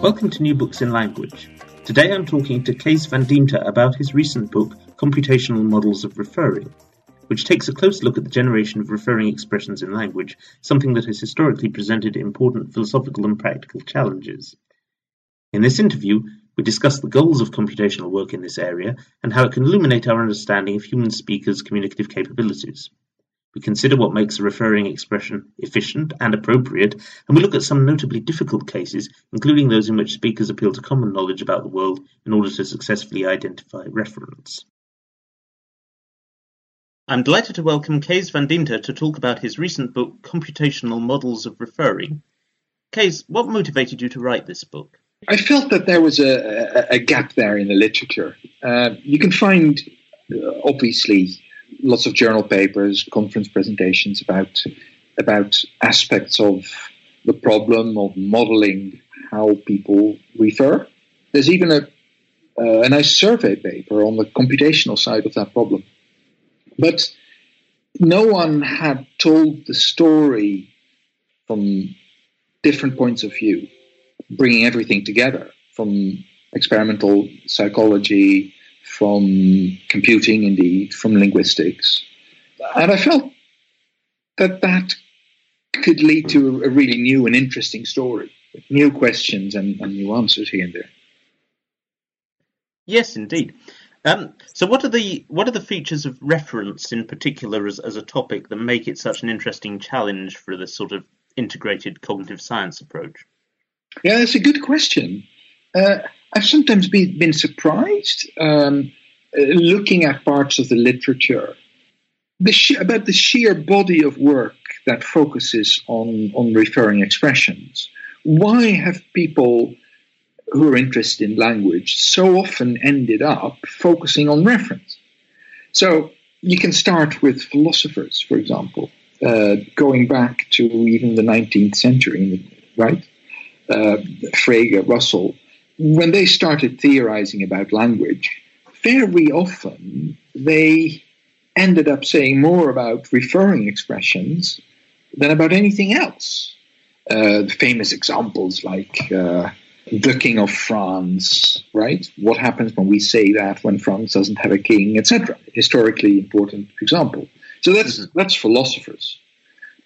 Welcome to New Books in Language. Today I'm talking to Kees van Deemter about his recent book, Computational Models of Referring, which takes a close look at the generation of referring expressions in language, something that has historically presented important philosophical and practical challenges. In this interview, we discuss the goals of computational work in this area and how it can illuminate our understanding of human speakers' communicative capabilities. We consider what makes a referring expression efficient and appropriate, and we look at some notably difficult cases, including those in which speakers appeal to common knowledge about the world in order to successfully identify reference. I'm delighted to welcome Kees van Deemter to talk about his recent book, Computational Models of Referring. Kees, what motivated you to write this book? I felt that there was a, a, a gap there in the literature. Uh, you can find, uh, obviously, lots of journal papers, conference presentations about about aspects of the problem of modeling how people refer. There's even a, uh, a nice survey paper on the computational side of that problem. But no one had told the story from different points of view, bringing everything together from experimental psychology, from computing, indeed, from linguistics. And I felt that that could lead to a really new and interesting story, with new questions and, and new answers here and there. Yes, indeed. Um, so, what are the what are the features of reference in particular as, as a topic that make it such an interesting challenge for this sort of integrated cognitive science approach? Yeah, that's a good question. Uh, I've sometimes been, been surprised um, looking at parts of the literature the about the sheer body of work that focuses on, on referring expressions. Why have people who are interested in language so often ended up focusing on reference? So you can start with philosophers, for example, uh, going back to even the 19th century, right? Uh, Frege, Russell, when they started theorizing about language, very often they ended up saying more about referring expressions than about anything else. Uh, famous examples like uh, the King of France, right? What happens when we say that when France doesn't have a king, etc. Historically important example. So that's mm-hmm. that's philosophers.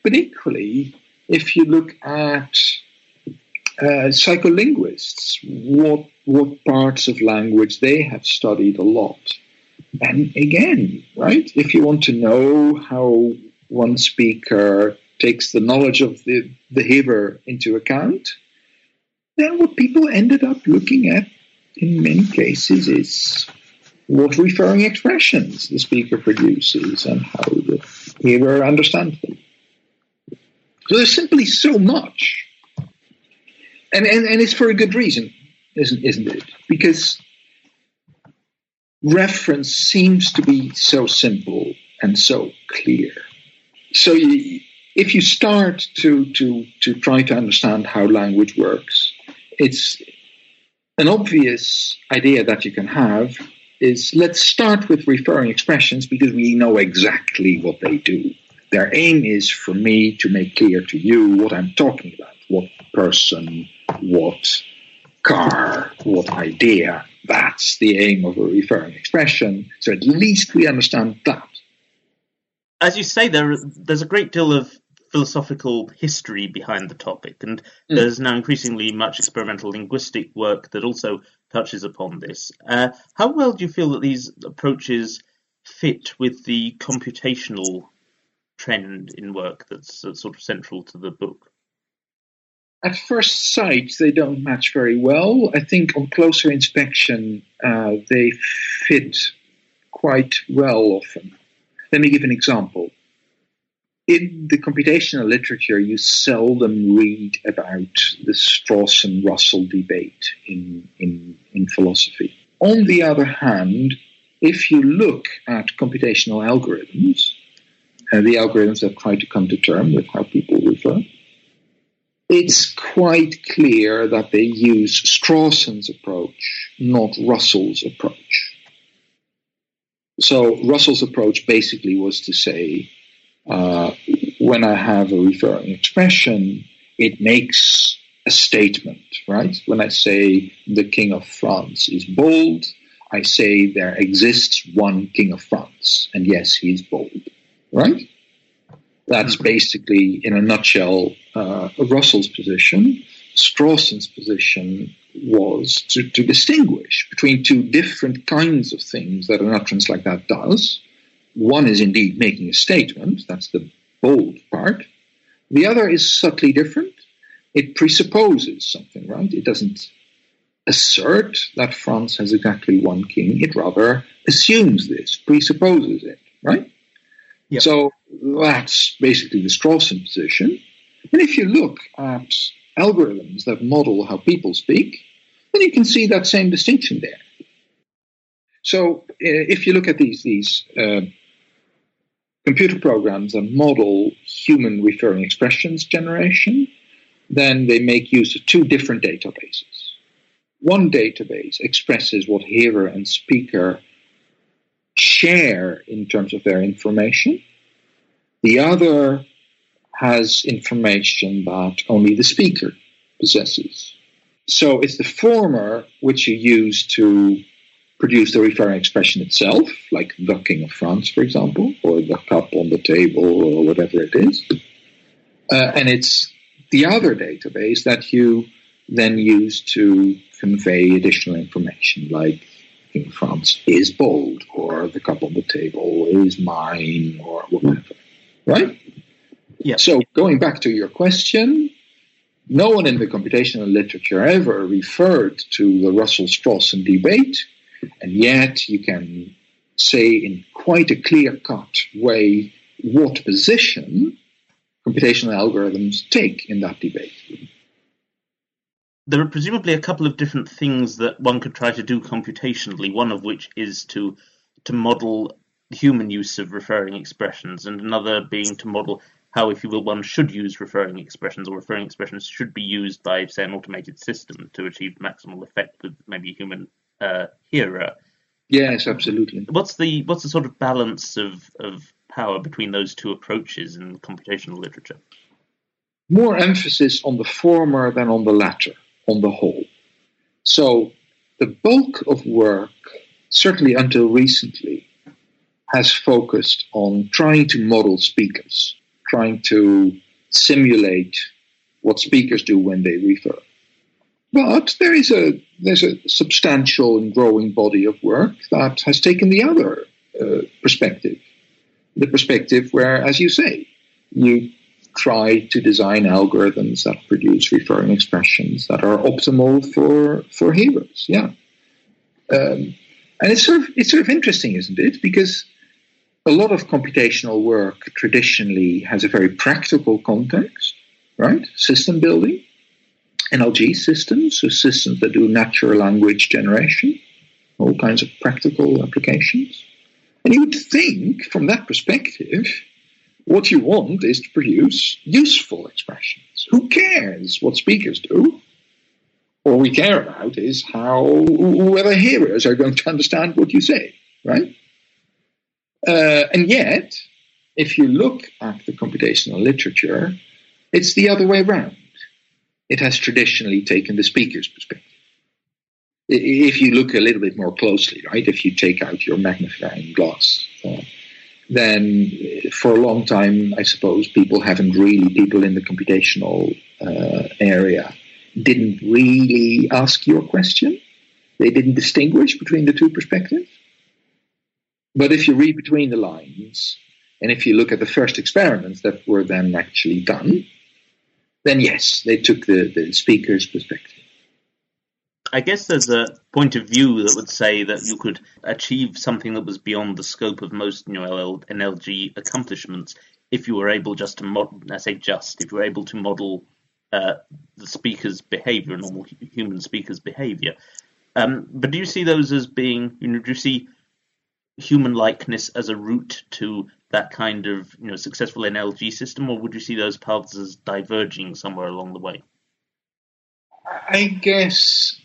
But equally, if you look at uh, psycholinguists, what what parts of language they have studied a lot. And again, right, if you want to know how one speaker takes the knowledge of the behavior into account, then what people ended up looking at in many cases is what referring expressions the speaker produces and how the hearer understands them. So there's simply so much and, and, and it's for a good reason, isn't, isn't it? Because reference seems to be so simple and so clear. So you, if you start to, to, to try to understand how language works, it's an obvious idea that you can have is let's start with referring expressions because we know exactly what they do. Their aim is for me to make clear to you what I'm talking about, what person, what car, what idea. That's the aim of a referring expression. So at least we understand that. As you say, there there's a great deal of philosophical history behind the topic, and mm. there's now increasingly much experimental linguistic work that also touches upon this. Uh, how well do you feel that these approaches fit with the computational trend in work that's uh, sort of central to the book? At first sight, they don't match very well. I think on closer inspection, uh, they fit quite well often. Let me give an example. In the computational literature, you seldom read about the Strawson Russell debate in, in, in philosophy. On the other hand, if you look at computational algorithms, uh, the algorithms that try to come to terms with how people refer, it's quite clear that they use Strawson's approach, not Russell's approach. So Russell's approach basically was to say, uh, when I have a referring expression, it makes a statement, right? When I say the King of France is bold, I say there exists one King of France, and yes, he is bold, right? That's basically, in a nutshell, uh, Russell's position. Strawson's position was to, to distinguish between two different kinds of things that an utterance like that does. One is indeed making a statement, that's the bold part. The other is subtly different. It presupposes something, right? It doesn't assert that France has exactly one king, it rather assumes this, presupposes it, right? Yep. So that's basically the Strawson position. And if you look at algorithms that model how people speak, then you can see that same distinction there. So uh, if you look at these these uh, computer programs that model human referring expressions generation, then they make use of two different databases. One database expresses what hearer and speaker share in terms of their information. The other has information that only the speaker possesses. So it's the former which you use to produce the referring expression itself, like the King of France, for example, or the cup on the table, or whatever it is. Uh, and it's the other database that you then use to convey additional information, like Of France is bold, or the cup on the table is mine, or whatever. Right? Yeah. So going back to your question, no one in the computational literature ever referred to the Russell-Strawson debate, and yet you can say in quite a clear-cut way what position computational algorithms take in that debate. There are presumably a couple of different things that one could try to do computationally, one of which is to to model human use of referring expressions, and another being to model how, if you will, one should use referring expressions, or referring expressions should be used by, say, an automated system to achieve maximal effect with maybe a human uh, hearer. Yes, absolutely. What's the what's the sort of balance of, of power between those two approaches in computational literature? More emphasis on the former than on the latter, on the whole. So the bulk of work, certainly until recently, has focused on trying to model speakers trying to simulate what speakers do when they refer. But there is a there's a substantial and growing body of work that has taken the other uh, perspective, the perspective where, as you say, you try to design algorithms that produce referring expressions that are optimal for for hearers. Yeah, um, and it's sort of it's sort of interesting, isn't it? Because a lot of computational work traditionally has a very practical context, right? System building, NLG systems, so systems that do natural language generation, all kinds of practical applications. And you would think, from that perspective, what you want is to produce useful expressions. Who cares what speakers do? All we care about is how whether hearers are going to understand what you say, right? Uh, and yet, if you look at the computational literature, it's the other way around. It has traditionally taken the speaker's perspective. If you look a little bit more closely, right, if you take out your magnifying glass, uh, then for a long time, I suppose people haven't really, people in the computational uh, area didn't really ask your question. They didn't distinguish between the two perspectives. But if you read between the lines, and if you look at the first experiments that were then actually done, then yes, they took the, the speaker's perspective. I guess there's a point of view that would say that you could achieve something that was beyond the scope of most you NLG accomplishments if you were able just to model, I say just, if you were able to model uh, the speaker's behavior, normal human speaker's behavior. Um, but do you see those as being, you know, do you see human likeness as a route to that kind of you know successful NLG system, or would you see those paths as diverging somewhere along the way? I guess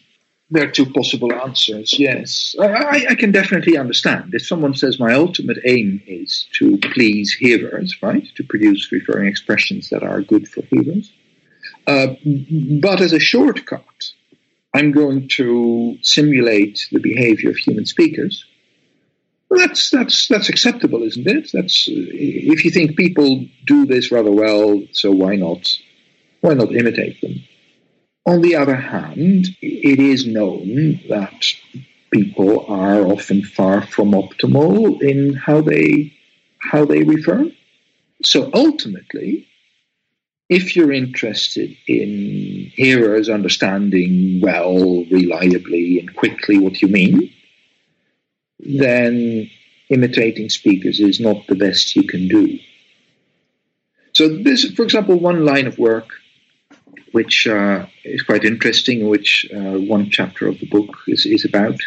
there are two possible answers. Yes, I, I, can definitely understand if someone says my ultimate aim is to please hearers, right? To produce referring expressions that are good for hearers. Uh, but as a shortcut, I'm going to simulate the behavior of human speakers. Well, that's that's that's acceptable, isn't it? That's if you think people do this rather well, so why not? Why not imitate them? On the other hand, it is known that people are often far from optimal in how they how they refer. So ultimately, if you're interested in hearers understanding well, reliably, and quickly what you mean, then imitating speakers is not the best you can do. So this, for example, one line of work which uh, is quite interesting, which uh, one chapter of the book is, is about.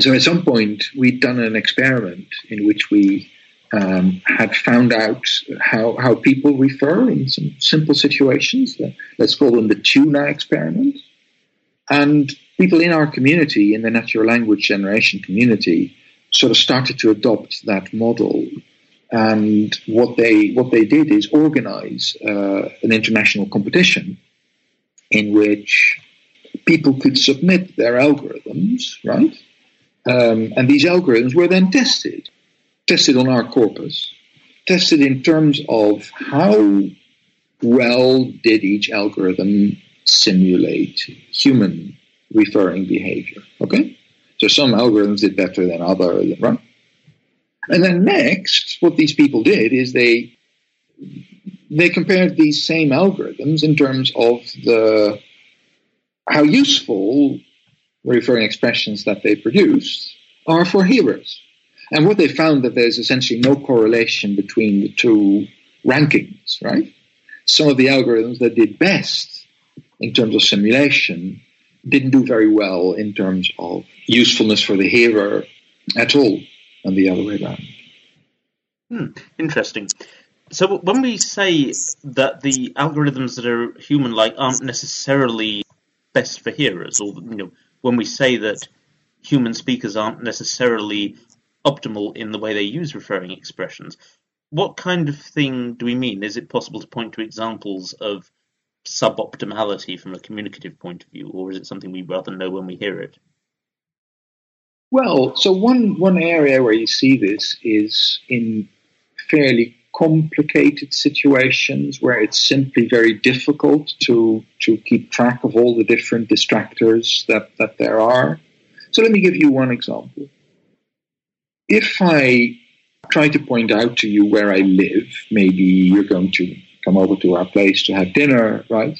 So at some point, we'd done an experiment in which we um, had found out how, how people refer in some simple situations. Let's call them the TUNA experiment. And people in our community, in the natural language generation community, sort of started to adopt that model and what they what they did is organize uh, an international competition in which people could submit their algorithms, right? Um, and these algorithms were then tested, tested on our corpus, tested in terms of how well did each algorithm simulate human referring behavior. Okay, so some algorithms did better than others, right? And then next, what these people did is they they compared these same algorithms in terms of the how useful referring expressions that they produce are for hearers. And what they found that there's essentially no correlation between the two rankings, right? Some of the algorithms that did best in terms of simulation didn't do very well in terms of usefulness for the hearer at all and the other way around. Hmm, interesting. So when we say that the algorithms that are human-like aren't necessarily best for hearers, or you know, when we say that human speakers aren't necessarily optimal in the way they use referring expressions, what kind of thing do we mean? Is it possible to point to examples of suboptimality from a communicative point of view, or is it something we rather know when we hear it? Well, so one one area where you see this is in fairly complicated situations where it's simply very difficult to to keep track of all the different distractors that, that there are. So let me give you one example. If I try to point out to you where I live, maybe you're going to come over to our place to have dinner, right?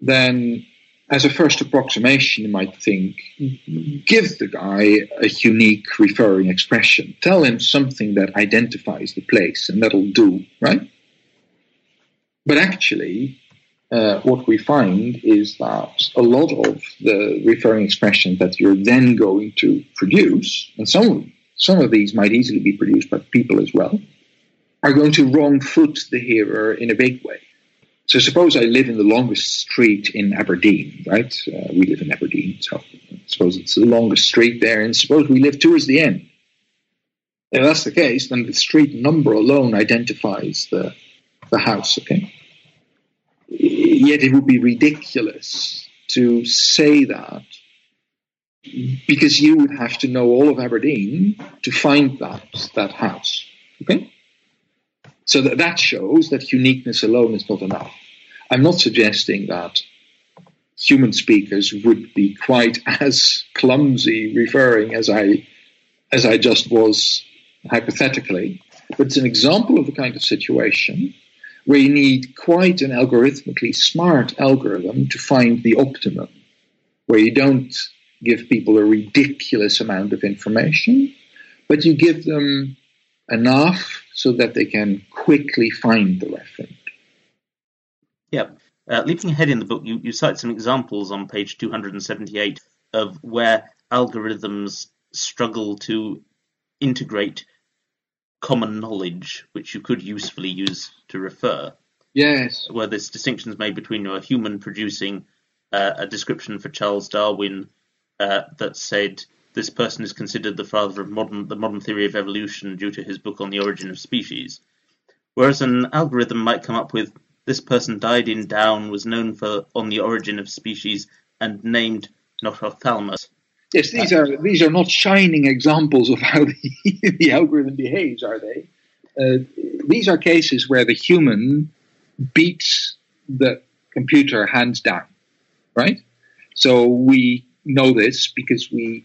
Then as a first approximation, you might think, give the guy a unique referring expression. Tell him something that identifies the place, and that'll do, right? But actually, uh, what we find is that a lot of the referring expressions that you're then going to produce, and some, some of these might easily be produced by people as well, are going to wrong foot the hearer in a big way. So suppose I live in the longest street in Aberdeen, right? Uh, we live in Aberdeen, so suppose it's the longest street there, and suppose we live towards the end. If that's the case, then the street number alone identifies the the house, okay? Yet it would be ridiculous to say that because you would have to know all of Aberdeen to find that that house, okay? So that, that shows that uniqueness alone is not enough. I'm not suggesting that human speakers would be quite as clumsy referring as I as I just was hypothetically, but it's an example of the kind of situation where you need quite an algorithmically smart algorithm to find the optimum, where you don't give people a ridiculous amount of information, but you give them enough so that they can quickly find the reference. Yeah. Uh, leaping ahead in the book, you, you cite some examples on page 278 of where algorithms struggle to integrate common knowledge, which you could usefully use to refer. Yes. Where there's distinctions made between a human producing uh, a description for Charles Darwin uh, that said this person is considered the father of modern the modern theory of evolution due to his book on the origin of species. Whereas an algorithm might come up with this person died in Down, was known for on the origin of species, and named not Notothalmus. Yes, these are these are not shining examples of how the, the algorithm behaves, are they? Uh, these are cases where the human beats the computer hands down, right? So we know this because we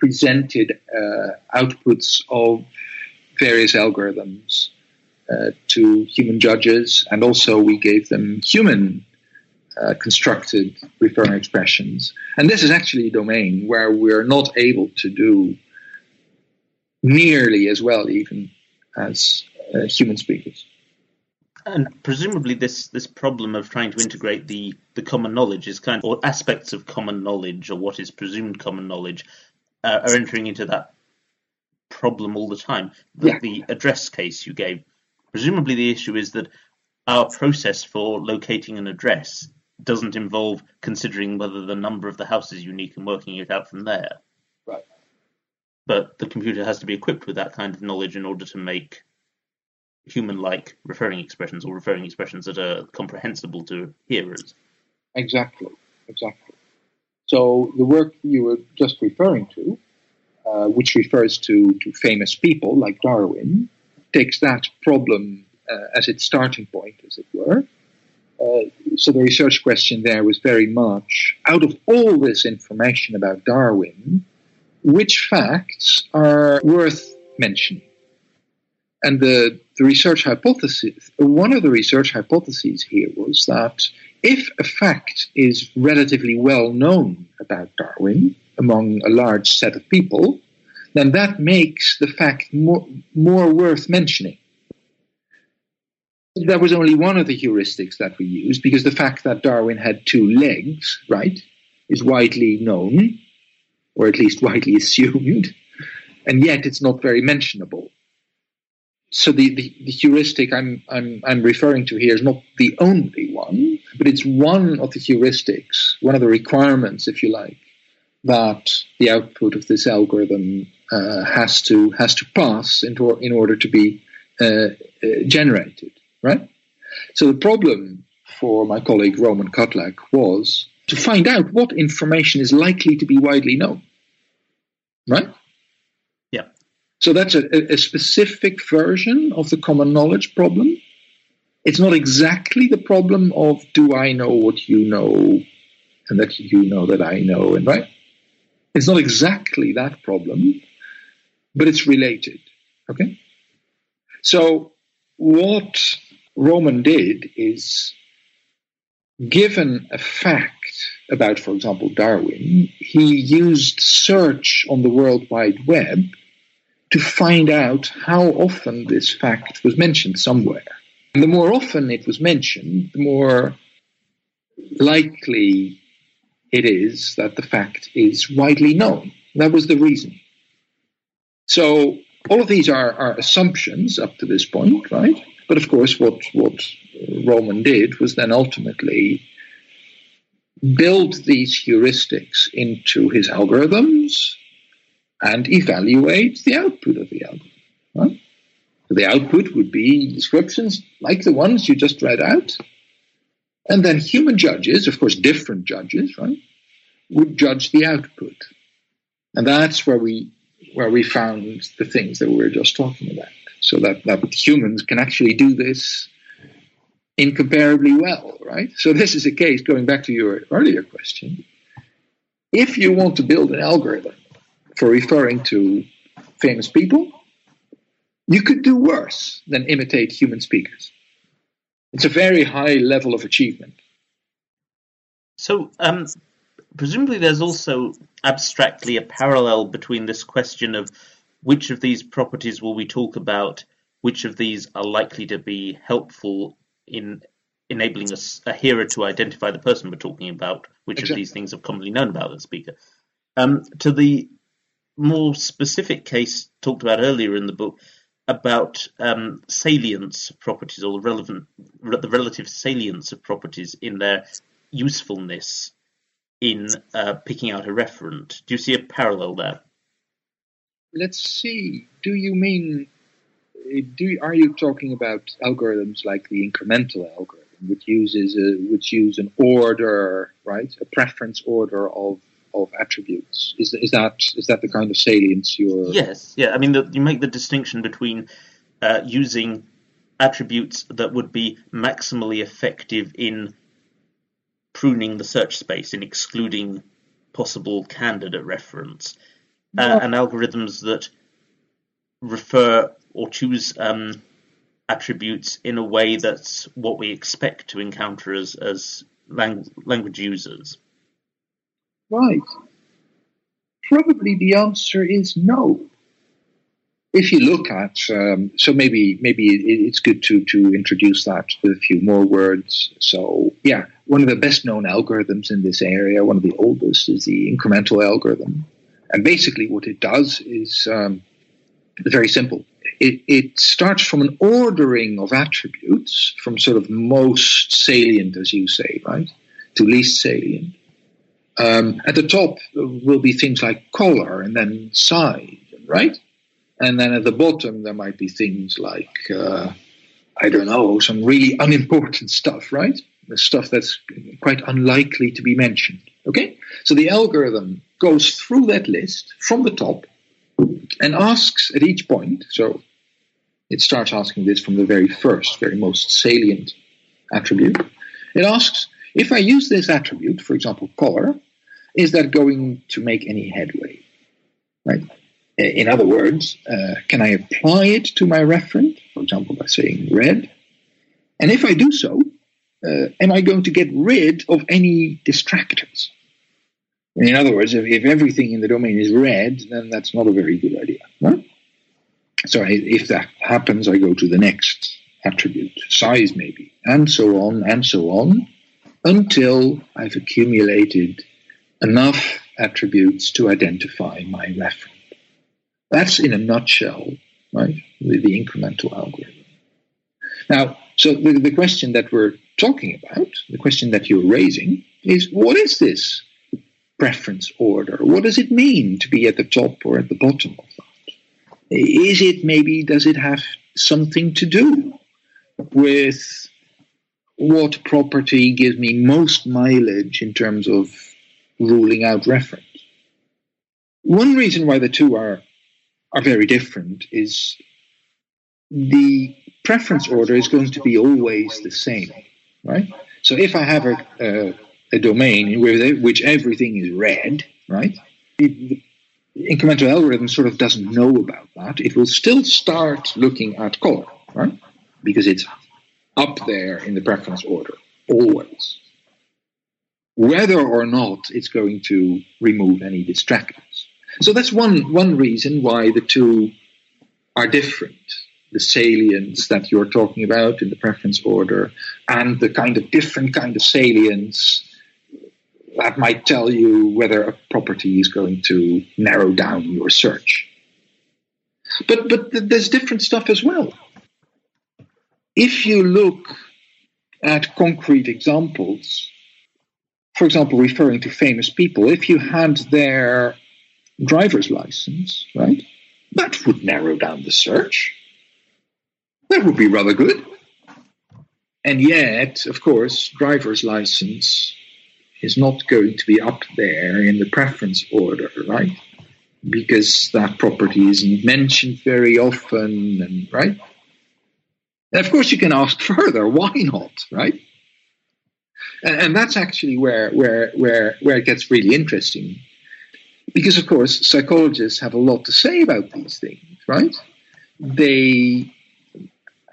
presented uh, outputs of various algorithms uh, to human judges, and also we gave them human uh, constructed referring expressions. And this is actually a domain where we're not able to do nearly as well, even as uh, human speakers. And presumably, this, this problem of trying to integrate the, the common knowledge is kind of, or aspects of common knowledge, or what is presumed common knowledge, uh, are entering into that problem all the time. The, yeah. the address case you gave Presumably, the issue is that our process for locating an address doesn't involve considering whether the number of the house is unique and working it out from there. Right. But the computer has to be equipped with that kind of knowledge in order to make human-like referring expressions or referring expressions that are comprehensible to hearers. Exactly. Exactly. So the work you were just referring to, uh, which refers to, to famous people like Darwin, takes that problem uh, as its starting point, as it were. Uh, so the research question there was very much out of all this information about Darwin, which facts are worth mentioning? And the, the research hypothesis, one of the research hypotheses here was that if a fact is relatively well known about Darwin among a large set of people, then that makes the fact more, more worth mentioning. That was only one of the heuristics that we used because the fact that Darwin had two legs, right, is widely known, or at least widely assumed, and yet it's not very mentionable. So the, the, the heuristic I'm, I'm, I'm referring to here is not the only one, but it's one of the heuristics, one of the requirements, if you like, that the output of this algorithm uh, has to has to pass into, in order to be uh, uh, generated, right? So the problem for my colleague Roman Kutlak was to find out what information is likely to be widely known, right? So that's a, a specific version of the common knowledge problem. It's not exactly the problem of do I know what you know and that you know that I know, and right? It's not exactly that problem, but it's related. Okay? So, what Roman did is given a fact about, for example, Darwin, he used search on the World Wide Web to find out how often this fact was mentioned somewhere. And the more often it was mentioned, the more likely it is that the fact is widely known. That was the reason. So all of these are, are assumptions up to this point, right? But of course, what what Roman did was then ultimately build these heuristics into his algorithms and evaluate the output of the algorithm. Right? The output would be descriptions like the ones you just read out. And then human judges, of course, different judges, right, would judge the output. And that's where we where we found the things that we were just talking about. So that, that humans can actually do this incomparably well, right? So this is a case, going back to your earlier question, if you want to build an algorithm for referring to famous people, you could do worse than imitate human speakers. It's a very high level of achievement. So, um, presumably there's also abstractly a parallel between this question of which of these properties will we talk about, which of these are likely to be helpful in enabling us a hearer to identify the person we're talking about, which exactly. of these things are commonly known about the speaker. Um, to the more specific case talked about earlier in the book about um, salience properties or the relevant the relative salience of properties in their usefulness in uh, picking out a referent. Do you see a parallel there? Let's see. Do you mean? Do are you talking about algorithms like the incremental algorithm, which uses a, which use an order, right, a preference order of of attributes? Is is that is that the kind of salience you're? Yes. Yeah. I mean, the, you make the distinction between uh, using attributes that would be maximally effective in pruning the search space, in excluding possible candidate reference, uh, and algorithms that refer or choose um, attributes in a way that's what we expect to encounter as, as lang- language users. Right. Probably the answer is no if you look at, um, so maybe maybe it's good to to introduce that with a few more words. So yeah, one of the best known algorithms in this area, one of the oldest, is the incremental algorithm, and basically what it does is um, very simple. It, it starts from an ordering of attributes from sort of most salient, as you say, right, to least salient. Um, at the top will be things like color and then size, right? And then at the bottom, there might be things like, uh, I don't know, some really unimportant stuff, right? The stuff that's quite unlikely to be mentioned. Okay? So the algorithm goes through that list from the top and asks at each point, so it starts asking this from the very first, very most salient attribute. It asks, if I use this attribute, for example, color, is that going to make any headway? Right? In other words, uh, can I apply it to my referent, for example, by saying red? And if I do so, uh, am I going to get rid of any distractors? In other words, if, if, everything in the domain is red, then that's not a very good idea. Right? So I, if that happens, I go to the next attribute, size maybe, and so on and so on, until I've accumulated enough attributes to identify my referent. That's in a nutshell, right? The, the incremental algorithm. Now, so the, the question that we're talking about, the question that you're raising, is what is this preference order? What does it mean to be at the top or at the bottom of that? Is it maybe, does it have something to do with what property gives me most mileage in terms of ruling out reference? One reason why the two are are very different is the preference order is going to be always the same, right? So if I have a, a, a domain in which everything is red, right? the incremental algorithm sort of doesn't know about that. It will still start looking at color, right? Because it's up there in the preference order, always. Whether or not it's going to remove any distractors. So that's one one reason why the two are different. The salience that you're talking about in the preference order, and the kind of different kind of salience that might tell you whether a property is going to narrow down your search. But but there's different stuff as well. If you look at concrete examples, for example, referring to famous people, if you had their driver's license, right? That would narrow down the search. That would be rather good. And yet, of course, driver's license is not going to be up there in the preference order, right? Because that property isn't mentioned very often, and right? And of course, you can ask further, why not, right? And, and that's actually where, where, where, where it gets really interesting because of course psychologists have a lot to say about these things, right? They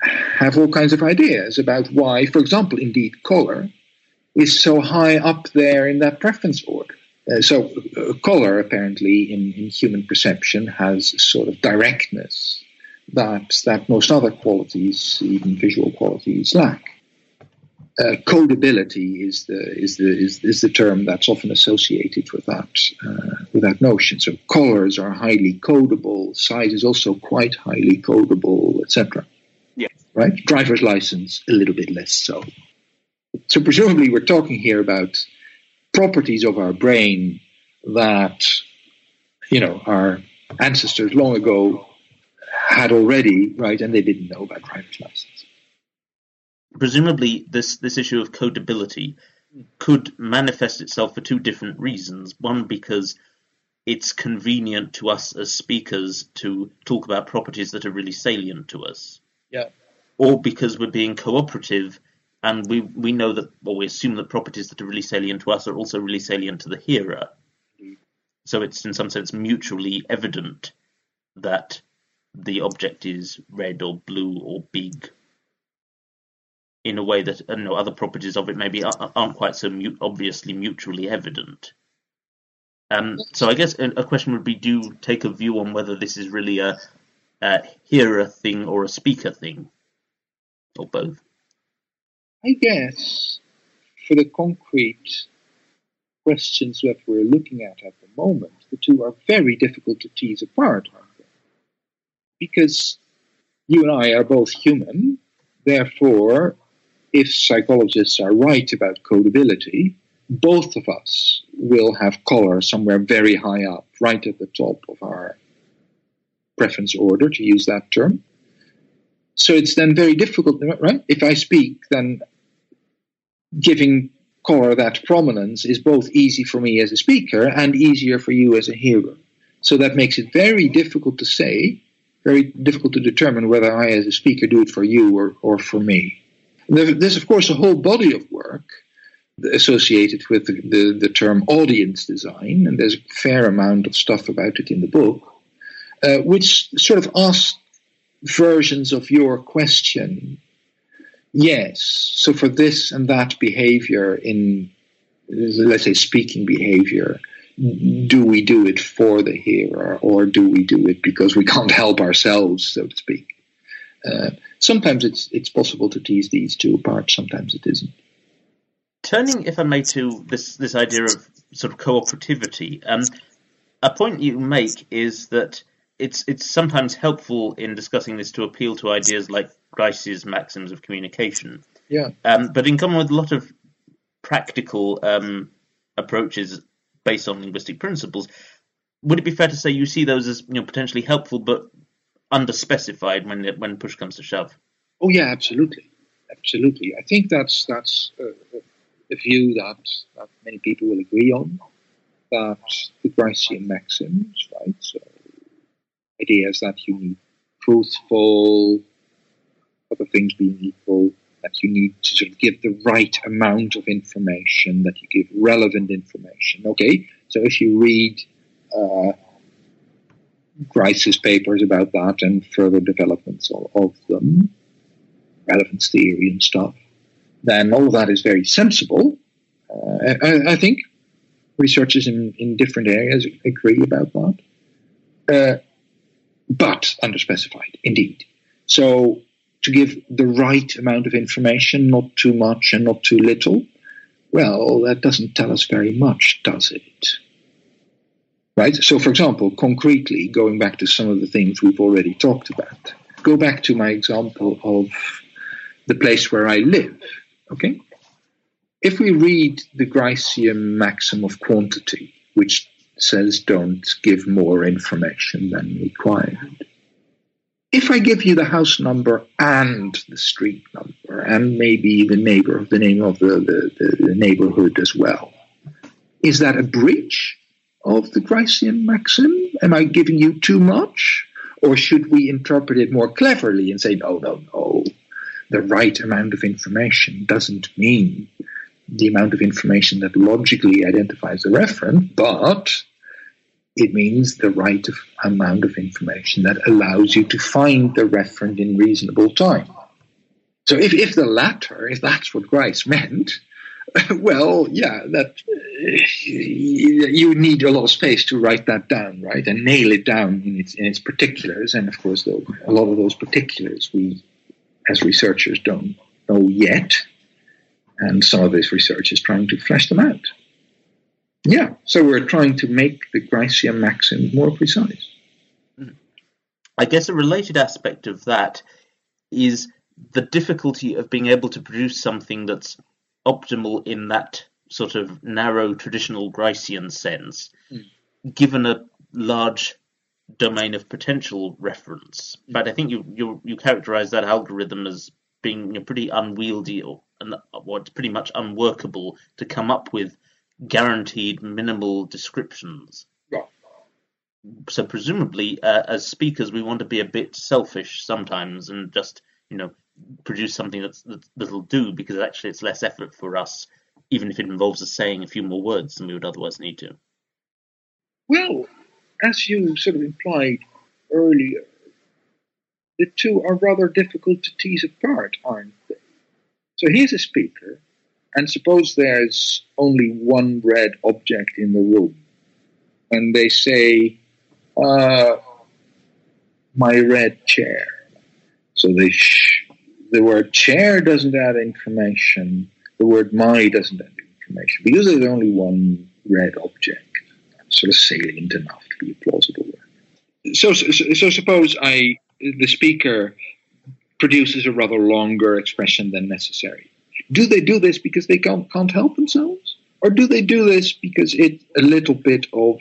have all kinds of ideas about why, for example, indeed color is so high up there in that preference order. Uh, so uh, color apparently in, in human perception has sort of directness that that most other qualities, even visual qualities, lack uh, codability is the is the is, is, the term that's often associated with that uh, with that notion. So colors are highly codable, size is also quite highly codable, etc. Yeah. Right. Driver's license a little bit less so. So presumably we're talking here about properties of our brain that you know our ancestors long ago had already, right, and they didn't know about driver's license. Presumably, this this issue of codability hmm. could manifest itself for two different reasons. One, because it's convenient to us as speakers to talk about properties that are really salient to us. Yeah. Or because we're being cooperative and we we know that or we assume that properties that are really salient to us are also really salient to the hearer. So it's in some sense mutually evident that the object is red or blue or big in a way that you know, other properties of it maybe aren't quite so mu- obviously mutually evident. Um, so I guess a, question would be: Do you take a view on whether this is really a, a hearer thing or a speaker thing, or both? I guess for the concrete questions that we're looking at at the moment, the two are very difficult to tease apart, aren't? Because you and I are both human, therefore if psychologists are right about codability, both of us will have color somewhere very high up, right at the top of our preference order, to use that term. So it's then very difficult, right? If I speak, then giving color that prominence is both easy for me as a speaker and easier for you as a hearer. So that makes it very difficult to say, very difficult to determine whether I, as a speaker, do it for you or, or for me. There's, of course, a whole body of work associated with the, the, the, term audience design, and there's a fair amount of stuff about it in the book, uh, which sort of asks versions of your question. Yes, so for this and that behavior in, let's say, speaking behavior, do we do it for the hearer or do we do it because we can't help ourselves, so to speak? Uh, sometimes it's it's possible to tease these two apart. Sometimes it isn't. Turning, if I may, to this this idea of sort of cooperativity, um, a point you make is that it's it's sometimes helpful in discussing this to appeal to ideas like Grice's maxims of communication. Yeah. Um, but in common with a lot of practical um, approaches based on linguistic principles, would it be fair to say you see those as you know potentially helpful but underspecified when when push comes to shove. Oh yeah, absolutely, absolutely. I think that's that's uh, a, a view that, that many people will agree on. That the Gricean maxims, right? So ideas that you need truthful, other things being equal, that you need to sort of give the right amount of information, that you give relevant information. Okay, so if you read uh, Grice's papers about that and further developments of, of them, relevance theory and stuff, then all of that is very sensible. Uh, I, I, think researchers in, in different areas agree about that, uh, but underspecified, indeed. So to give the right amount of information, not too much and not too little, well, that doesn't tell us very much, does it? right? So, for example, concretely, going back to some of the things we've already talked about, go back to my example of the place where I live, okay? If we read the Gricean maxim of quantity, which says don't give more information than required, if I give you the house number and the street number and maybe the neighbor, the name of the, the, the neighborhood as well, is that a breach of the Gricean maxim? Am I giving you too much? Or should we interpret it more cleverly and say, no, no, no, the right amount of information doesn't mean the amount of information that logically identifies the referent, but it means the right of, amount of information that allows you to find the referent in reasonable time. So if, if the latter, if that's what Grice meant, well, yeah, that uh, you need a lot of space to write that down, right, and nail it down in its in its particulars. And of course, though, a lot of those particulars we, as researchers, don't know yet, and some of this research is trying to flesh them out. Yeah, so we're trying to make the Gricean maxim more precise. Mm. I guess a related aspect of that is the difficulty of being able to produce something that's optimal in that sort of narrow traditional Gricean sense, mm. given a large domain of potential reference. Mm. But I think you you, you characterize that algorithm as being pretty unwieldy or and uh, what's pretty much unworkable to come up with guaranteed minimal descriptions. Yeah. So presumably, uh, as speakers, we want to be a bit selfish sometimes and just you know produce something that's, that'll do because actually it's less effort for us, even if it involves us saying a few more words than we would otherwise need to. Well, as you sort of implied earlier, the two are rather difficult to tease apart, aren't they? So here's a speaker, and suppose there's only one red object in the room, and they say, uh, my red chair. So they sh- the word chair doesn't add information, the word my doesn't add information, because there's only one red object. Sort of salient enough to be a plausible word. So, so, so suppose I the speaker produces a rather longer expression than necessary. Do they do this because they can't, can't help themselves? Or do they do this because it a little bit of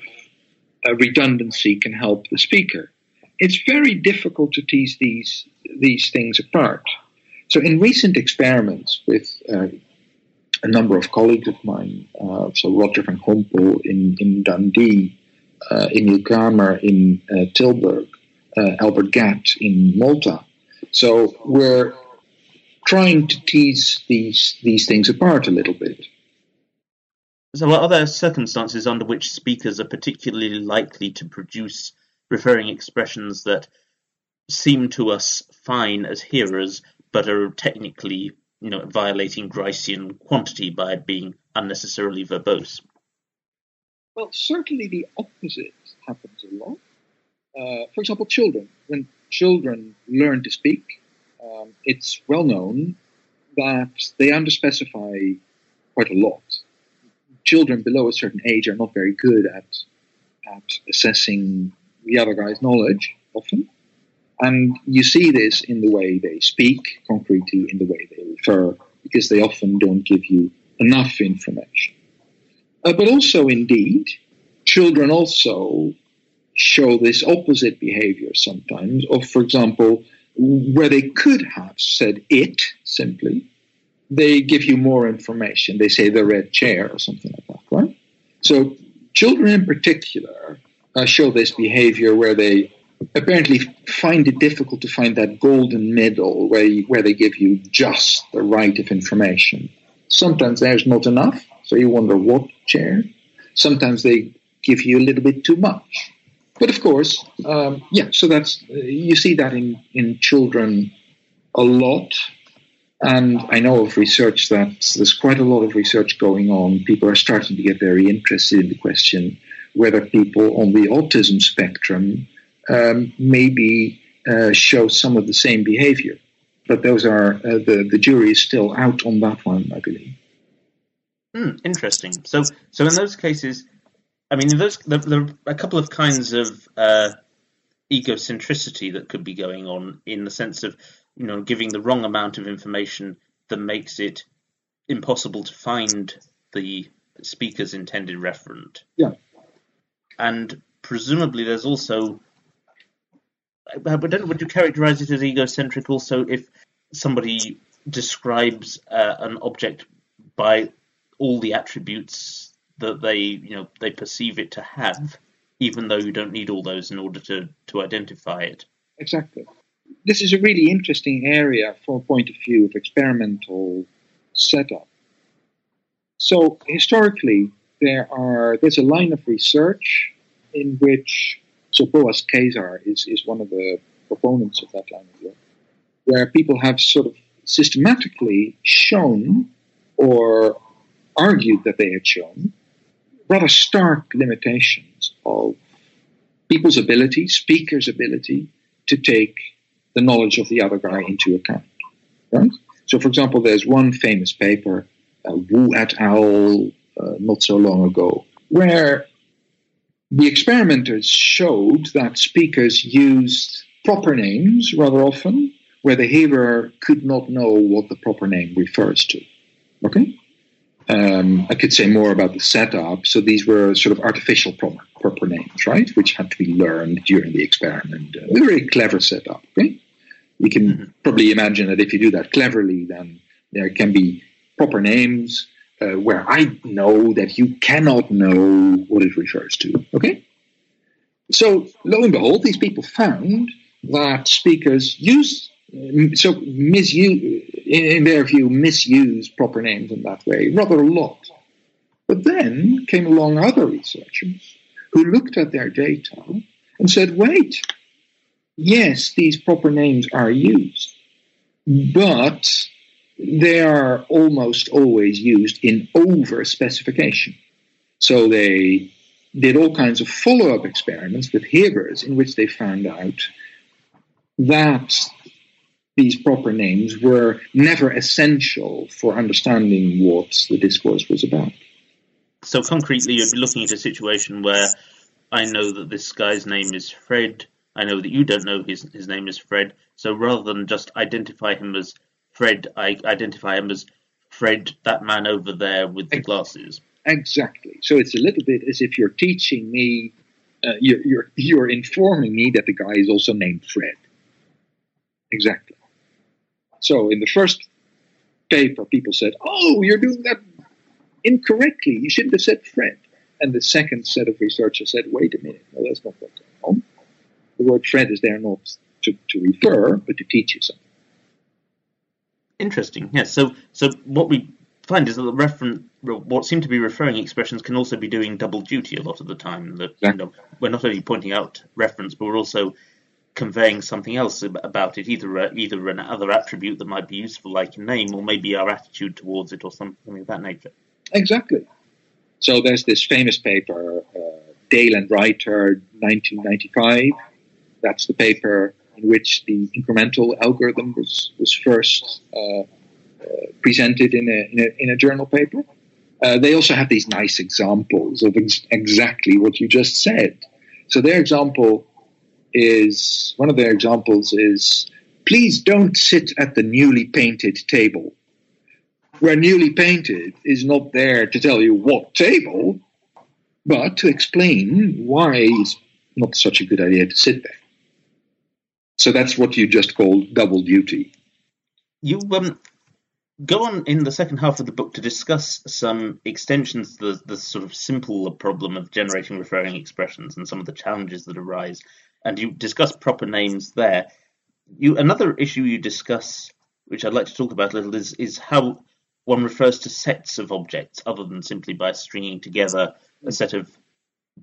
redundancy can help the speaker? It's very difficult to tease these these things apart. So, in recent experiments with uh, a number of colleagues of mine, uh, so Roger van Gompel in, in Dundee, uh, Emiel Krahmer in uh, Tilburg, uh, Albert Gatt in Malta. So we're trying to tease these these things apart a little bit. So, are there circumstances under which speakers are particularly likely to produce referring expressions that seem to us fine as hearers, but are technically, you know, violating Gricean quantity by being unnecessarily verbose? Well, certainly the opposite happens a lot uh, for example, children. When children learn to speak, um, it's well known that they underspecify quite a lot. Children below a certain age are not very good at at assessing the other guy's knowledge often, and you see this in the way they speak concretely, in the way they refer, because they often don't give you enough information. Uh, but also, indeed, children also show this opposite behavior sometimes, of, for example, where they could have said it simply, they give you more information. They say the red chair or something like that, right? So children in particular uh, show this behavior where they apparently find it difficult to find that golden middle where, you, where they give you just the right of information. Sometimes there's not enough, so you wonder what chair. Sometimes they give you a little bit too much. But of course, um, yeah. So that's you see that in in children a lot, and I know of research that there's quite a lot of research going on. People are starting to get very interested in the question whether people on the autism spectrum um, maybe uh, show some of the same behavior. But those are uh, the the jury is still out on that one, I believe. Hmm, interesting. So, so in those cases, I mean, there's there, there, are a couple of kinds of uh, egocentricity that could be going on in the sense of you know giving the wrong amount of information that makes it impossible to find the speaker's intended referent. Yeah. And presumably, there's also. Would you characterize it as egocentric also if somebody describes uh, an object by all the attributes that they you know they perceive it to have, even though you don't need all those in order to to identify it. Exactly. This is a really interesting area from a point of view of experimental setup. So historically, there are there's a line of research in which so Boaz Keysar is is one of the proponents of that line of work, where people have sort of systematically shown or argued that they had shown rather stark limitations of people's ability, speakers' ability to take the knowledge of the other guy into account. Right? So, for example, there's one famous paper, uh, Wu et al., uh, not so long ago, where the experimenters showed that speakers used proper names rather often, where the hearer could not know what the proper name refers to. Okay? Um, I could say more about the setup. So these were sort of artificial proper, proper names, right, which had to be learned during the experiment. Uh, a very clever setup, right? You can mm-hmm. probably imagine that if you do that cleverly, then there can be proper names uh, where I know that you cannot know what it refers to. Okay? So, lo and behold, these people found that speakers use, so misuse, in their view, misuse proper names in that way rather a lot. But then came along other researchers who looked at their data and said, wait, yes, these proper names are used, but they are almost always used in over specification. So they did all kinds of follow up experiments with Hebers in which they found out that these proper names were never essential for understanding what the discourse was about. So, concretely, you're looking at a situation where I know that this guy's name is Fred. I know that you don't know his, his name is Fred. So, rather than just identify him as Fred, I identify him as Fred, that man over there with the glasses. Exactly. So it's a little bit as if you're teaching me, uh, you're, you're, you're informing me that the guy is also named Fred. Exactly. So in the first paper, people said, "Oh, you're doing that incorrectly. You shouldn't have said Fred." And the second set of researchers said, "Wait a minute. No, that's not what's going on. The word Fred is there not to, to refer, but to teach you something." Interesting. Yes. So, so what we find is that the reference, what seem to be referring expressions, can also be doing double duty a lot of the time. That you know, we're not only pointing out reference, but we're also conveying something else about it, either either another attribute that might be useful, like a name, or maybe our attitude towards it, or something of that nature. Exactly. So there's this famous paper, uh, Dale and Reiter, 1995. That's the paper in which the incremental algorithm was, was first uh, uh, presented in a, in a, in a, journal paper. Uh, they also have these nice examples of ex- exactly what you just said. So their example is one of their examples is please don't sit at the newly painted table. Where newly painted is not there to tell you what table, but to explain why it's not such a good idea to sit there. So that's what you just called double duty. You um, go on in the second half of the book to discuss some extensions to the, the sort of simple problem of generating referring expressions and some of the challenges that arise. And you discuss proper names there. You another issue you discuss, which I'd like to talk about a little, is is how one refers to sets of objects other than simply by stringing together a set of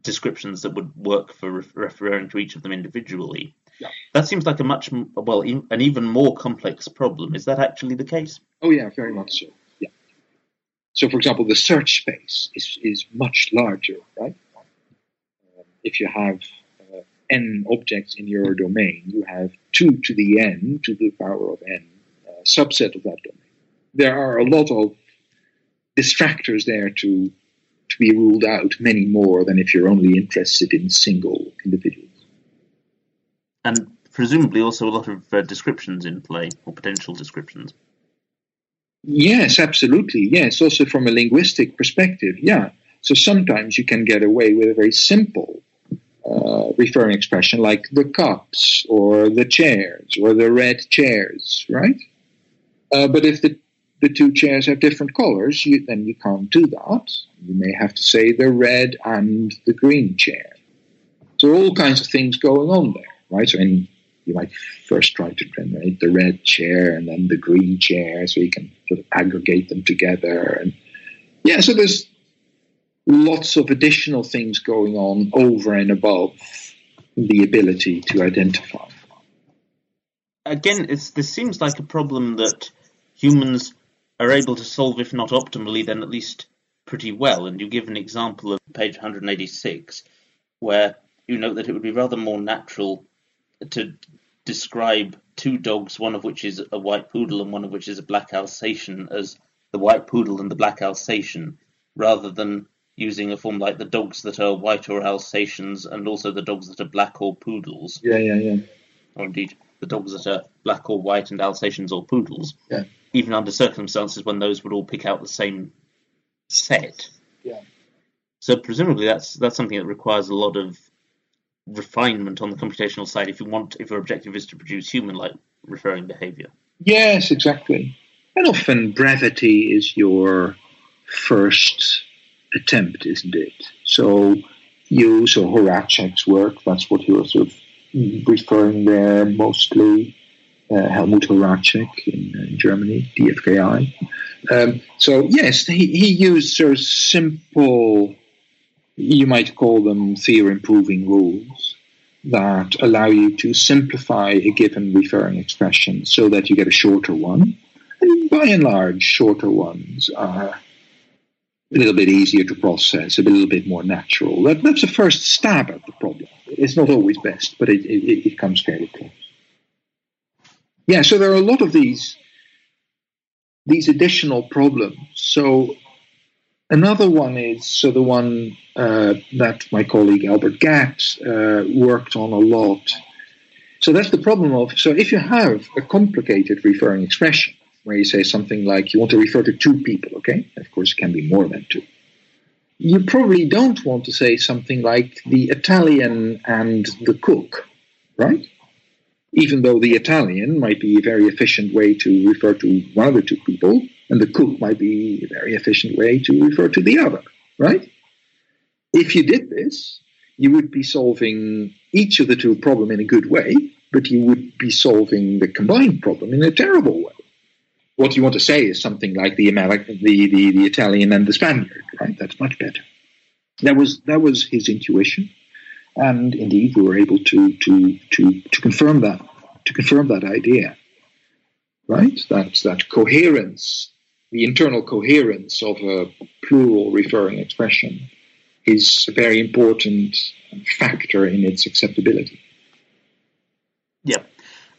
descriptions that would work for re- referring to each of them individually. Yeah. That seems like a much well, an even more complex problem. Is that actually the case? Oh yeah, very much so. Yeah. So, for example, the search space is is much larger, right? Um, if you have uh, n objects in your domain, you have two to the n to the power of n uh, subset of that domain. There are a lot of distractors there to to be ruled out, many more than if you're only interested in single individuals and presumably also a lot of uh, descriptions in play or potential descriptions. Yes, absolutely. Yes, also from a linguistic perspective. Yeah. So sometimes you can get away with a very simple uh, referring expression like the cups or the chairs or the red chairs, right? Uh, but if the the two chairs have different colors, you, then you can't do that. You may have to say the red and the green chair. So all kinds of things going on there right? So in, you might first try to generate the red chair and then the green chair so you can sort of aggregate them together. And yeah, so there's lots of additional things going on over and above the ability to identify. Again, this seems like a problem that humans are able to solve, if not optimally, then at least pretty well. And you give an example of page 186, where you note that it would be rather more natural to describe two dogs, one of which is a white poodle and one of which is a black Alsatian, as the white poodle and the black Alsatian, rather than using a form like the dogs that are white or Alsatians and also the dogs that are black or poodles. Yeah, yeah, yeah. Or indeed, the dogs that are black or white and Alsatians or poodles. Yeah. Even under circumstances when those would all pick out the same set. Yeah. So presumably that's that's something that requires a lot of refinement on the computational side if you want if your objective is to produce human-like referring behavior. Yes, exactly. And often brevity is your first attempt, isn't it? So you so Horáček's work, that's what you're sort of referring there mostly. Uh, Helmut Horáček in, in Germany, DFKI. Um, so yes, he, he used sort of simple, you might call them theorem proving rules that allow you to simplify a given referring expression so that you get a shorter one. And by and large, shorter ones are a little bit easier to process, a little bit more natural. That, that's a first stab at the problem. It's not always best, but it, it, it comes fairly close. Yeah, so there are a lot of these these additional problems. So another one is so the one uh, that my colleague Albert Gatt uh, worked on a lot. So that's the problem of so if you have a complicated referring expression where you say something like you want to refer to two people, okay? Of course, it can be more than two. You probably don't want to say something like the Italian and the cook, right? Even though the Italian might be a very efficient way to refer to one of the two people, and the cook might be a very efficient way to refer to the other, right? If you did this, you would be solving each of the two problem in a good way, but you would be solving the combined problem in a terrible way. What you want to say is something like the American, the, the, the Italian and the Spaniard, right? That's much better. That was that was his intuition. And indeed, we were able to, to, to, to confirm that, to confirm that idea, right? That, that coherence, the internal coherence of a plural referring expression is a very important factor in its acceptability. Yeah,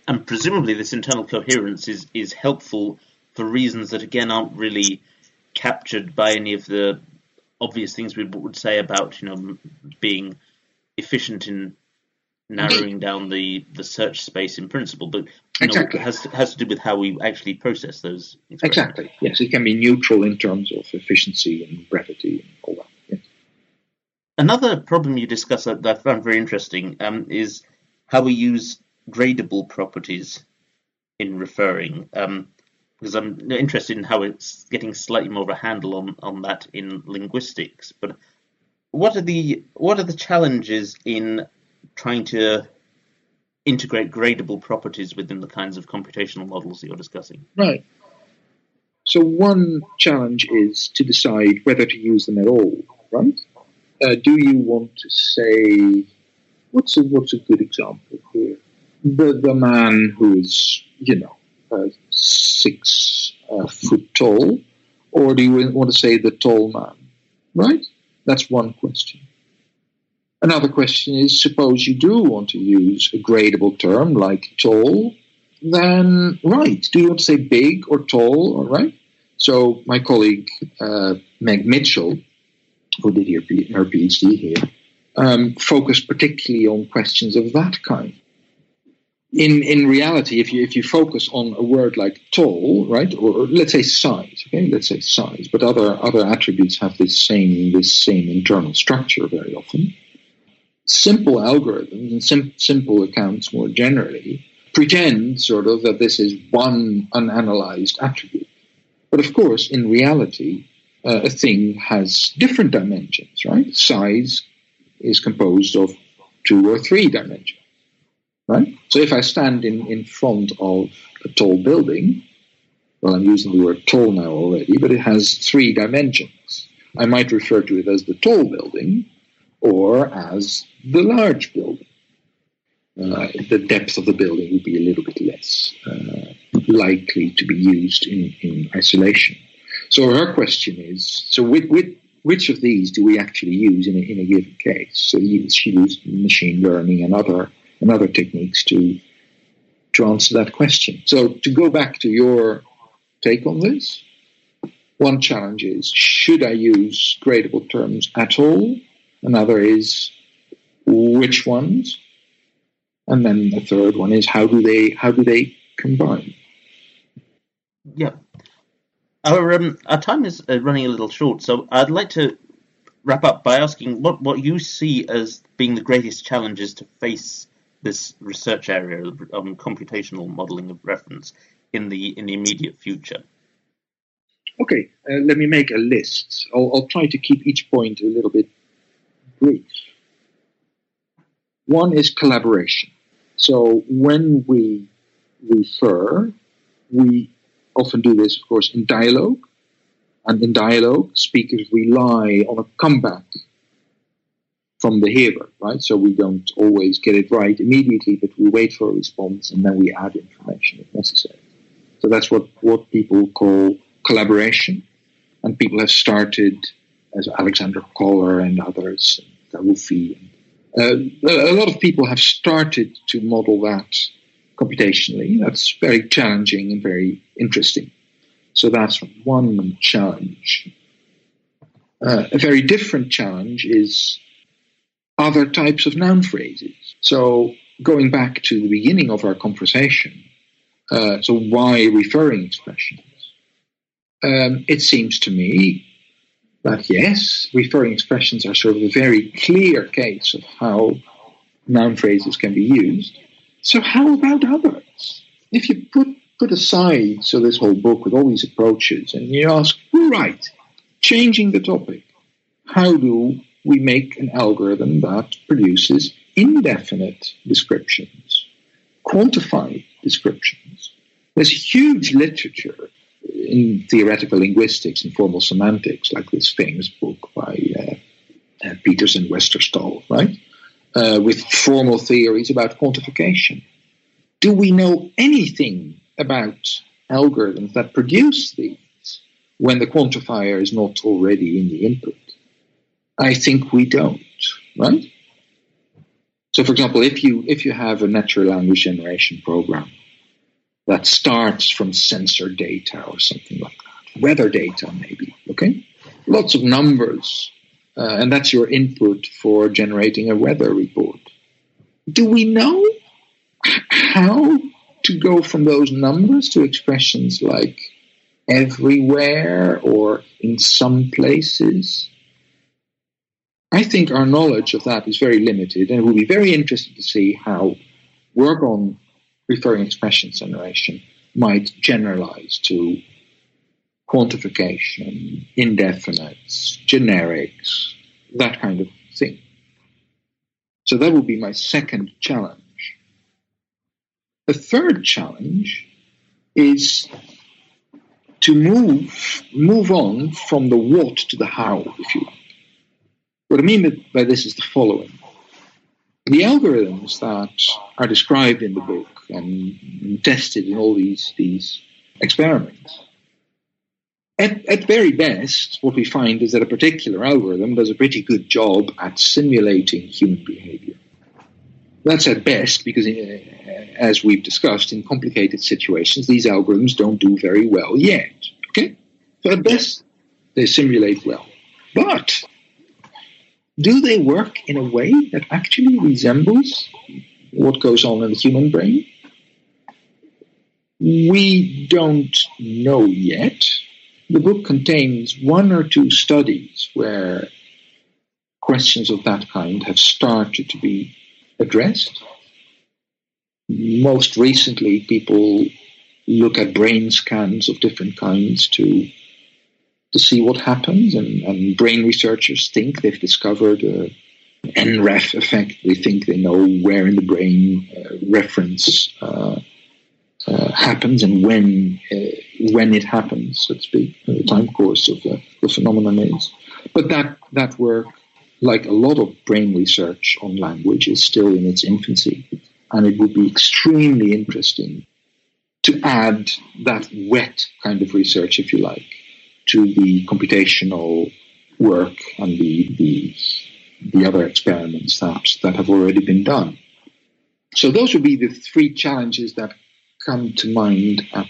and presumably this internal coherence is, is helpful for reasons that again aren't really captured by any of the obvious things we would say about you know being efficient in narrowing down the, the search space in principle, but exactly. know, has has to do with how we actually process those. Exactly. Yes, it can be neutral in terms of efficiency and brevity and all that. Yes. Another problem you discuss that, that I found very interesting um, is how we use gradable properties in referring. Um, because I'm interested in how it's getting slightly more of a handle on, on that in linguistics. But what are the what are the challenges in trying to integrate gradable properties within the kinds of computational models that you're discussing? Right. So one challenge is to decide whether to use them at all. Right? Uh, do you want to say what's a what's a good example here? The the man who's you know uh, six uh, foot tall, or do you want to say the tall man? Right? That's one question. Another question is suppose you do want to use a gradable term like tall, then right. Do you want to say big or tall or right? So my colleague uh, Meg Mitchell, who did her, PhD here, um, focused particularly on questions of that kind in in reality, if you if you focus on a word like tall, right, or, let's say size, okay, let's say size, but other other attributes have this same this same internal structure very often. Simple algorithms and sim- simple accounts more generally pretend sort of that this is one unanalyzed attribute, but of course, in reality, uh, a thing has different dimensions, right? Size is composed of two or three dimensions right? So if I stand in, in front of a tall building, well, I'm using the word tall now already, but it has three dimensions. I might refer to it as the tall building or as the large building. Uh, the depth of the building would be a little bit less uh, likely to be used in, in isolation. So her question is, so with, with, which of these do we actually use in a, in a given case? So she used machine learning and other and other techniques to to answer that question. So to go back to your take on this, one challenge is should I use gradable terms at all? Another is which ones? And then the third one is how do they how do they combine? Yeah. Our um, our time is uh, running a little short, so I'd like to wrap up by asking what, what you see as being the greatest challenges to face this research area on computational modeling of reference in the in the immediate future. Okay, uh, let me make a list. I'll, I'll try to keep each point a little bit brief. One is collaboration. So when we refer, we often do this, of course, in dialogue. And in dialogue, speakers rely on a comeback from the hearer, right? So we don't always get it right immediately, but we wait for a response and then we add information if necessary. So that's what, what people call collaboration. And people have started, as Alexander Koller and others, Garoufi. Uh, a lot of people have started to model that computationally. That's very challenging and very interesting. So that's one challenge. Uh, a very different challenge is other types of noun phrases. So going back to the beginning of our conversation, uh, so why referring expressions? Um, it seems to me that yes, referring expressions are sort of a very clear case of how noun phrases can be used. So how about others? If you put put aside so this whole book with all these approaches and you ask, right, changing the topic, how do we make an algorithm that produces indefinite descriptions, quantified descriptions? There's huge literature in theoretical linguistics and formal semantics, like this famous book by uh, uh, and Westerståhl, right? uh, with formal theories about quantification. Do we know anything about algorithms that produce these when the quantifier is not already in the input? I think we don't, right? So, for example, if you if you have a natural language generation program that starts from sensor data or something like that, weather data maybe, okay, lots of numbers uh, and that's your input for generating a weather report. Do we know how to go from those numbers to expressions like everywhere or in some places? I think our knowledge of that is very limited, and it will be very interesting to see how work on referring expression generation might generalize to quantification, indefinites, generics, that kind of thing. So that would be my second challenge. The third challenge is to move move on from the what to the how, if you like. What I mean by this is the following. The algorithms that are described in the book and tested in all these, these experiments at, at very best, what we find is that a particular algorithm does a pretty good job at simulating human behavior. That's at best because, uh, as we've discussed, in complicated situations, these algorithms don't do very well yet. Okay? So at best, they simulate well. But do they work in a way that actually resembles what goes on in the human brain? We don't know yet the book contains one or two studies where questions of that kind have started to be addressed. Most recently, people look at brain scans of different kinds to to see what happens, and, and brain researchers think they've discovered a NREF effect. They think they know where in the brain uh, reference uh, uh, happens and when uh, when it happens, so to speak, the time course of the, the phenomenon is. But that, that work, like a lot of brain research on language, is still in its infancy. And it would be extremely interesting to add that wet kind of research, if you like, to the computational work and the, the, the other experiments that, that have already been done. So those would be the three challenges that come to mind at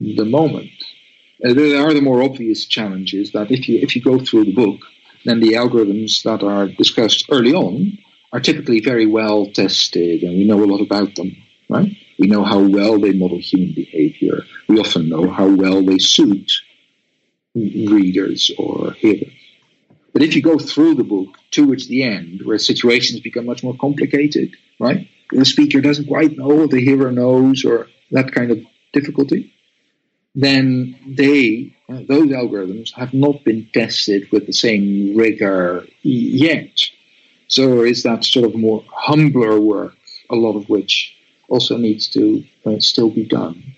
the moment. Uh, there are the more obvious challenges that if you if you go through the book, then the algorithms that are discussed early on are typically very well tested, and we know a lot about them. Right? We know how well they model human behavior. We often know how well they suit readers or hearers. But if you go through the book towards the end, where situations become much more complicated, right? The speaker doesn't quite know, what the hearer knows, or that kind of difficulty, then they, uh, those algorithms, have not been tested with the same rigor yet. So is that sort of more humbler work, a lot of which also needs to uh, still be done.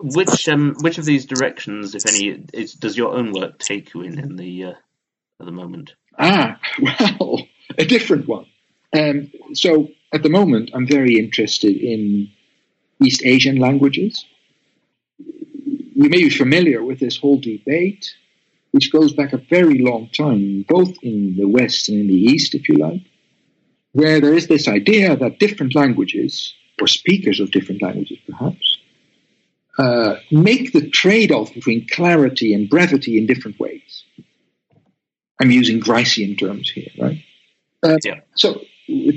Which um, which of these directions, if any, is, does your own work take you in in the uh, at the moment? Ah, well, a different one. Um, so at the moment, I'm very interested in East Asian languages. You may be familiar with this whole debate, which goes back a very long time, both in the West and in the East, if you like, where there is this idea that different languages, or speakers of different languages perhaps, uh, make the trade off between clarity and brevity in different ways. I'm using Gricean terms here, right? Uh, yeah. So,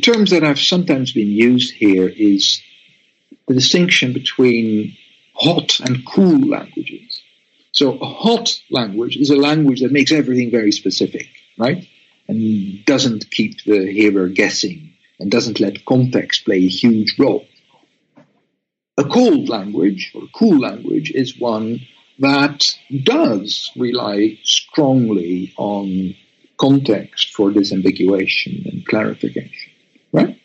terms that have sometimes been used here is the distinction between hot and cool languages. So, a hot language is a language that makes everything very specific, right? And doesn't keep the hearer guessing and doesn't let context play a huge role. A cold language, or a cool language, is one that does rely strongly on context for disambiguation and clarification, right?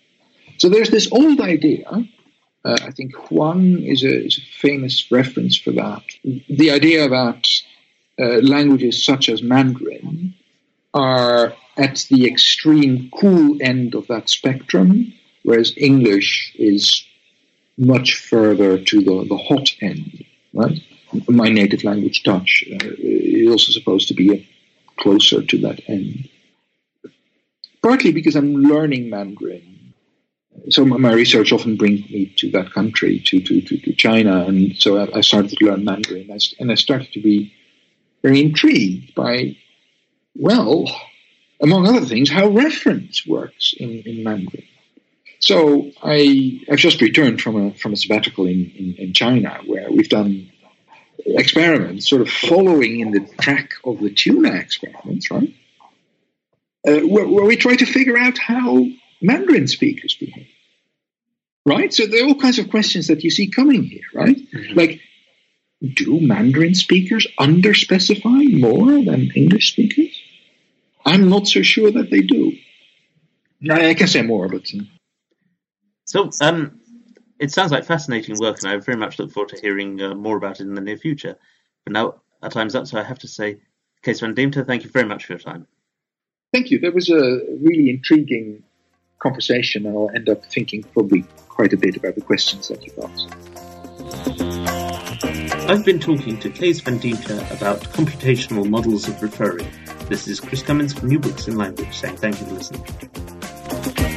So there's this old idea. Uh, I think Huang is a, is a, famous reference for that. The idea that uh, languages such as Mandarin are at the extreme cool end of that spectrum, whereas English is much further to the, the hot end, right? My native language, Dutch, uh, is also supposed to be closer to that end. Partly because I'm learning Mandarin. So my research often brings me to that country, to, to, to, to China, and so I, I started to learn Mandarin, and I started to be very intrigued by, well, among other things, how reference works in, in Mandarin. So I, I've just returned from a from a sabbatical in, in, in China where we've done experiments, sort of following in the track of the TUNA experiments, right? Uh, where, where, we try to figure out how Mandarin speakers behave, right? So there are all kinds of questions that you see coming here, right? Mm-hmm. Like, do Mandarin speakers underspecify more than English speakers? I'm not so sure that they do. I can say more, but. Uh, so, um, it sounds like fascinating work, and I very much look forward to hearing uh, more about it in the near future. But now our time's up, so I have to say, Kees van Deemter, thank you very much for your time. Thank you. That was a really intriguing conversation, and I'll end up thinking probably quite a bit about the questions that you've asked. I've been talking to Kees van Deemter about computational models of referring. This is Chris Cummins from New Books in Language saying thank you for listening.